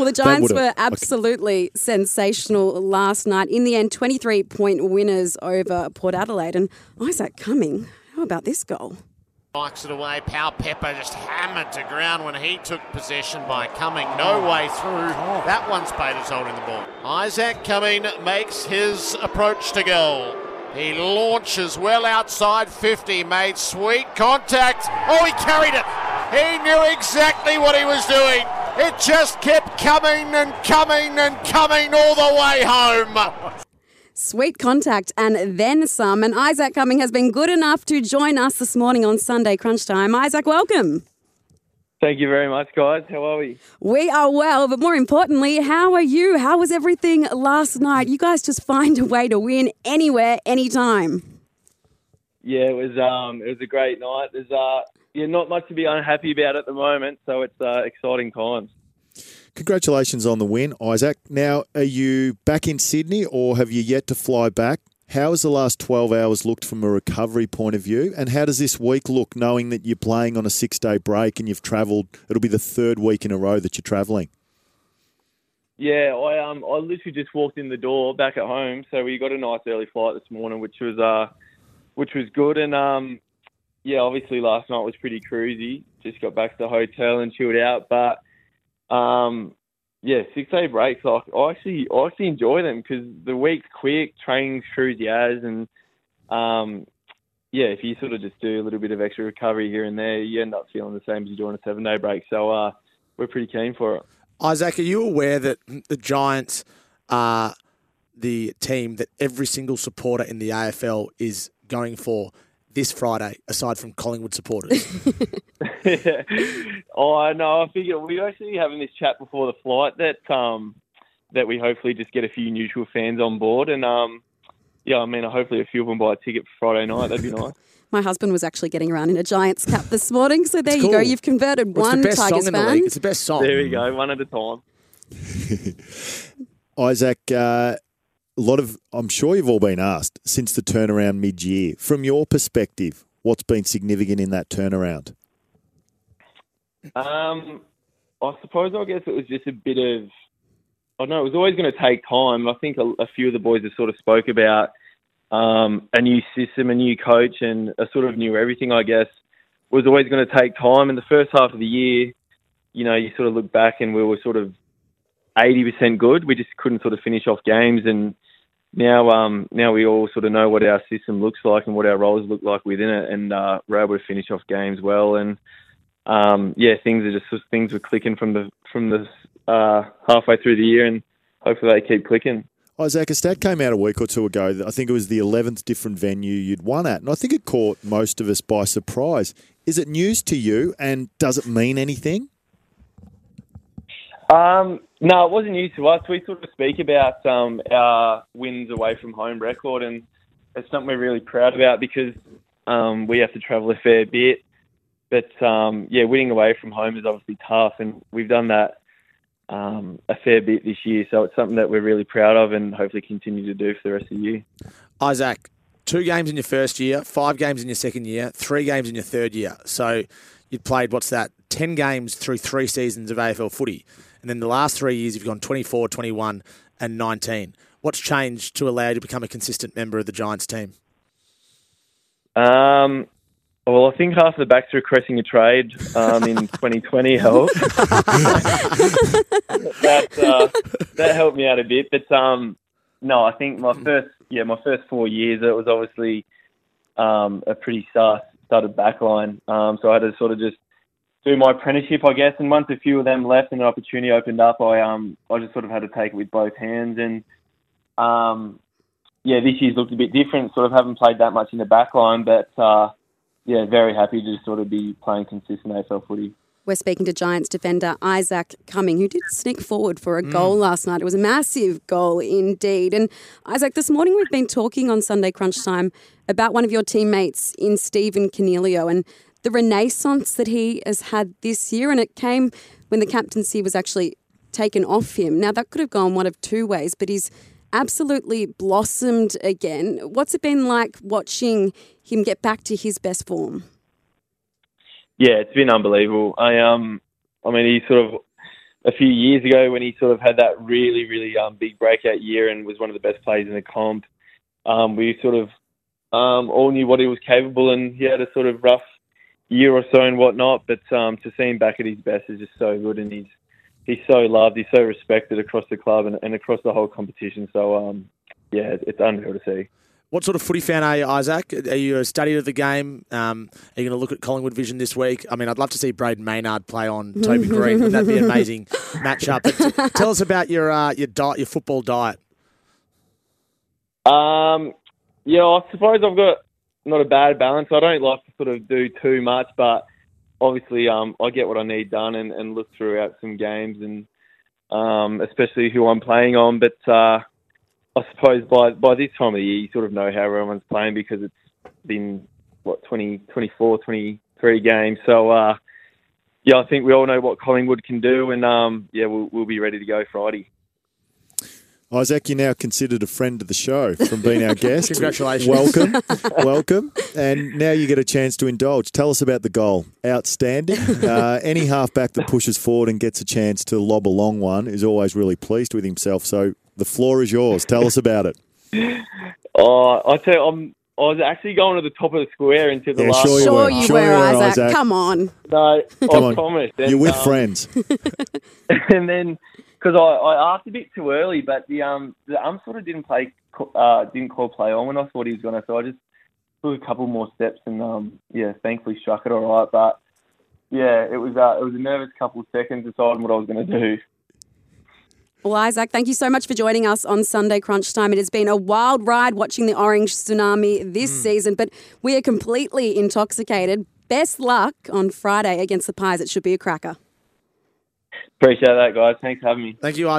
Well, the Giants were absolutely sensational last night. In the end, 23 point winners over Port Adelaide. And Isaac Cumming, how about this goal? Likes it away. Pal Pepper just hammered to ground when he took possession by Cumming. No way through. That one Spader's holding the ball. Isaac Cumming makes his approach to goal. He launches well outside 50, made sweet contact. Oh, he carried it. He knew exactly what he was doing. It just kept coming and coming and coming all the way home. Sweet contact and then some. And Isaac Cumming has been good enough to join us this morning on Sunday Crunch Time. Isaac, welcome. Thank you very much, guys. How are we? We are well, but more importantly, how are you? How was everything last night? You guys just find a way to win anywhere, anytime. Yeah, it was um, it was a great night. There's uh, yeah, not much to be unhappy about at the moment, so it's uh, exciting times. Congratulations on the win, Isaac. Now, are you back in Sydney or have you yet to fly back? How has the last 12 hours looked from a recovery point of view? And how does this week look knowing that you're playing on a six day break and you've travelled? It'll be the third week in a row that you're travelling. Yeah, I um, I literally just walked in the door back at home, so we got a nice early flight this morning, which was uh, which was good. And um, yeah, obviously last night was pretty cruisy. Just got back to the hotel and chilled out, but um, yeah, six day breaks. Like I actually, I actually enjoy them because the week's quick, training's cruisy as, and um, yeah, if you sort of just do a little bit of extra recovery here and there, you end up feeling the same as you do on a seven day break. So uh, we're pretty keen for it. Isaac, are you aware that the Giants are the team that every single supporter in the AFL is going for this Friday, aside from Collingwood supporters? oh, I know. I figured we were actually having this chat before the flight that um that we hopefully just get a few neutral fans on board, and um yeah, I mean, hopefully a few of them buy a ticket for Friday night. That'd be nice. My husband was actually getting around in a Giants cap this morning, so there you go. You've converted What's one the best Tigers song in the fan. league? It's the best song. There we go, one at a time. Isaac, uh, a lot of, I'm sure you've all been asked since the turnaround mid year. From your perspective, what's been significant in that turnaround? Um, I suppose I guess it was just a bit of. I know it was always going to take time. I think a, a few of the boys have sort of spoke about um, a new system, a new coach, and a sort of new everything. I guess was always going to take time. In the first half of the year, you know, you sort of look back and we were sort of eighty percent good. We just couldn't sort of finish off games, and now um, now we all sort of know what our system looks like and what our roles look like within it, and uh, we're able to finish off games well. And um, yeah, things are just things were clicking from the from the uh, halfway through the year, and hopefully they keep clicking. Isaac, a stat came out a week or two ago. that I think it was the 11th different venue you'd won at, and I think it caught most of us by surprise. Is it news to you, and does it mean anything? Um, no, it wasn't new to us. We sort of speak about um, our wins away from home record, and it's something we're really proud about because um, we have to travel a fair bit. But um, yeah, winning away from home is obviously tough, and we've done that um, a fair bit this year. So it's something that we're really proud of, and hopefully continue to do for the rest of the year. Isaac, two games in your first year, five games in your second year, three games in your third year. So you'd played, what's that, 10 games through three seasons of AFL footy. And then the last three years, you've gone 24, 21, and 19. What's changed to allow you to become a consistent member of the Giants team? Um, well, I think half the backs requesting a trade um, in 2020 helped. that uh, that helped me out a bit. But um, no, I think my first yeah my first four years it was obviously um, a pretty star started backline. Um, so I had to sort of just do my apprenticeship, I guess. And once a few of them left and an opportunity opened up, I um I just sort of had to take it with both hands. And um, yeah, this year's looked a bit different. Sort of haven't played that much in the back line, but uh, yeah, very happy to just sort of be playing consistent AFL footy. We're speaking to Giants defender Isaac Cumming, who did sneak forward for a goal mm. last night. It was a massive goal indeed. And Isaac, this morning we've been talking on Sunday Crunch Time about one of your teammates in Stephen Coniglio and the renaissance that he has had this year. And it came when the captaincy was actually taken off him. Now, that could have gone one of two ways, but he's absolutely blossomed again. What's it been like watching him get back to his best form? Yeah, it's been unbelievable. I um, I mean, he sort of a few years ago when he sort of had that really, really um, big breakout year and was one of the best players in the comp. Um, we sort of um, all knew what he was capable, and he had a sort of rough year or so and whatnot. But um, to see him back at his best is just so good, and he's he's so loved, he's so respected across the club and, and across the whole competition. So um, yeah, it's unreal to see. What sort of footy fan are you, Isaac? Are you a study of the game? Um, are you going to look at Collingwood Vision this week? I mean, I'd love to see Brayden Maynard play on Toby Greene. Would that be an amazing matchup? But t- tell us about your uh, your diet, your football diet. Um, yeah, I suppose I've got not a bad balance. I don't like to sort of do too much, but obviously, um, I get what I need done and, and look throughout some games and um, especially who I'm playing on. But uh, I suppose by by this time of the year, you sort of know how everyone's playing because it's been what 20, 24, 23 games. So uh, yeah, I think we all know what Collingwood can do, and um, yeah, we'll, we'll be ready to go Friday. Isaac, you're now considered a friend of the show from being our guest. Congratulations. Welcome, welcome. And now you get a chance to indulge. Tell us about the goal. Outstanding. Uh, any halfback that pushes forward and gets a chance to lob a long one is always really pleased with himself. So the floor is yours. Tell us about it. Oh, I tell you, I'm. I was actually going to the top of the square into the Yeah, last. sure you Sure were. you Sure were, you were, Isaac. Isaac. Come on. No, Come I on. promise. And, You're with um, friends. and then because I, I asked a bit too early, but the um the ump sort of didn't play uh didn't call play on when I thought he was gonna, so I just took a couple more steps and um yeah, thankfully struck it all right. But yeah, it was uh, it was a nervous couple of seconds deciding what I was gonna do. Well, Isaac, thank you so much for joining us on Sunday Crunch Time. It has been a wild ride watching the Orange Tsunami this hmm. season, but we are completely intoxicated. Best luck on Friday against the Pies. It should be a cracker. Appreciate that, guys. Thanks for having me. Thank you, Isaac.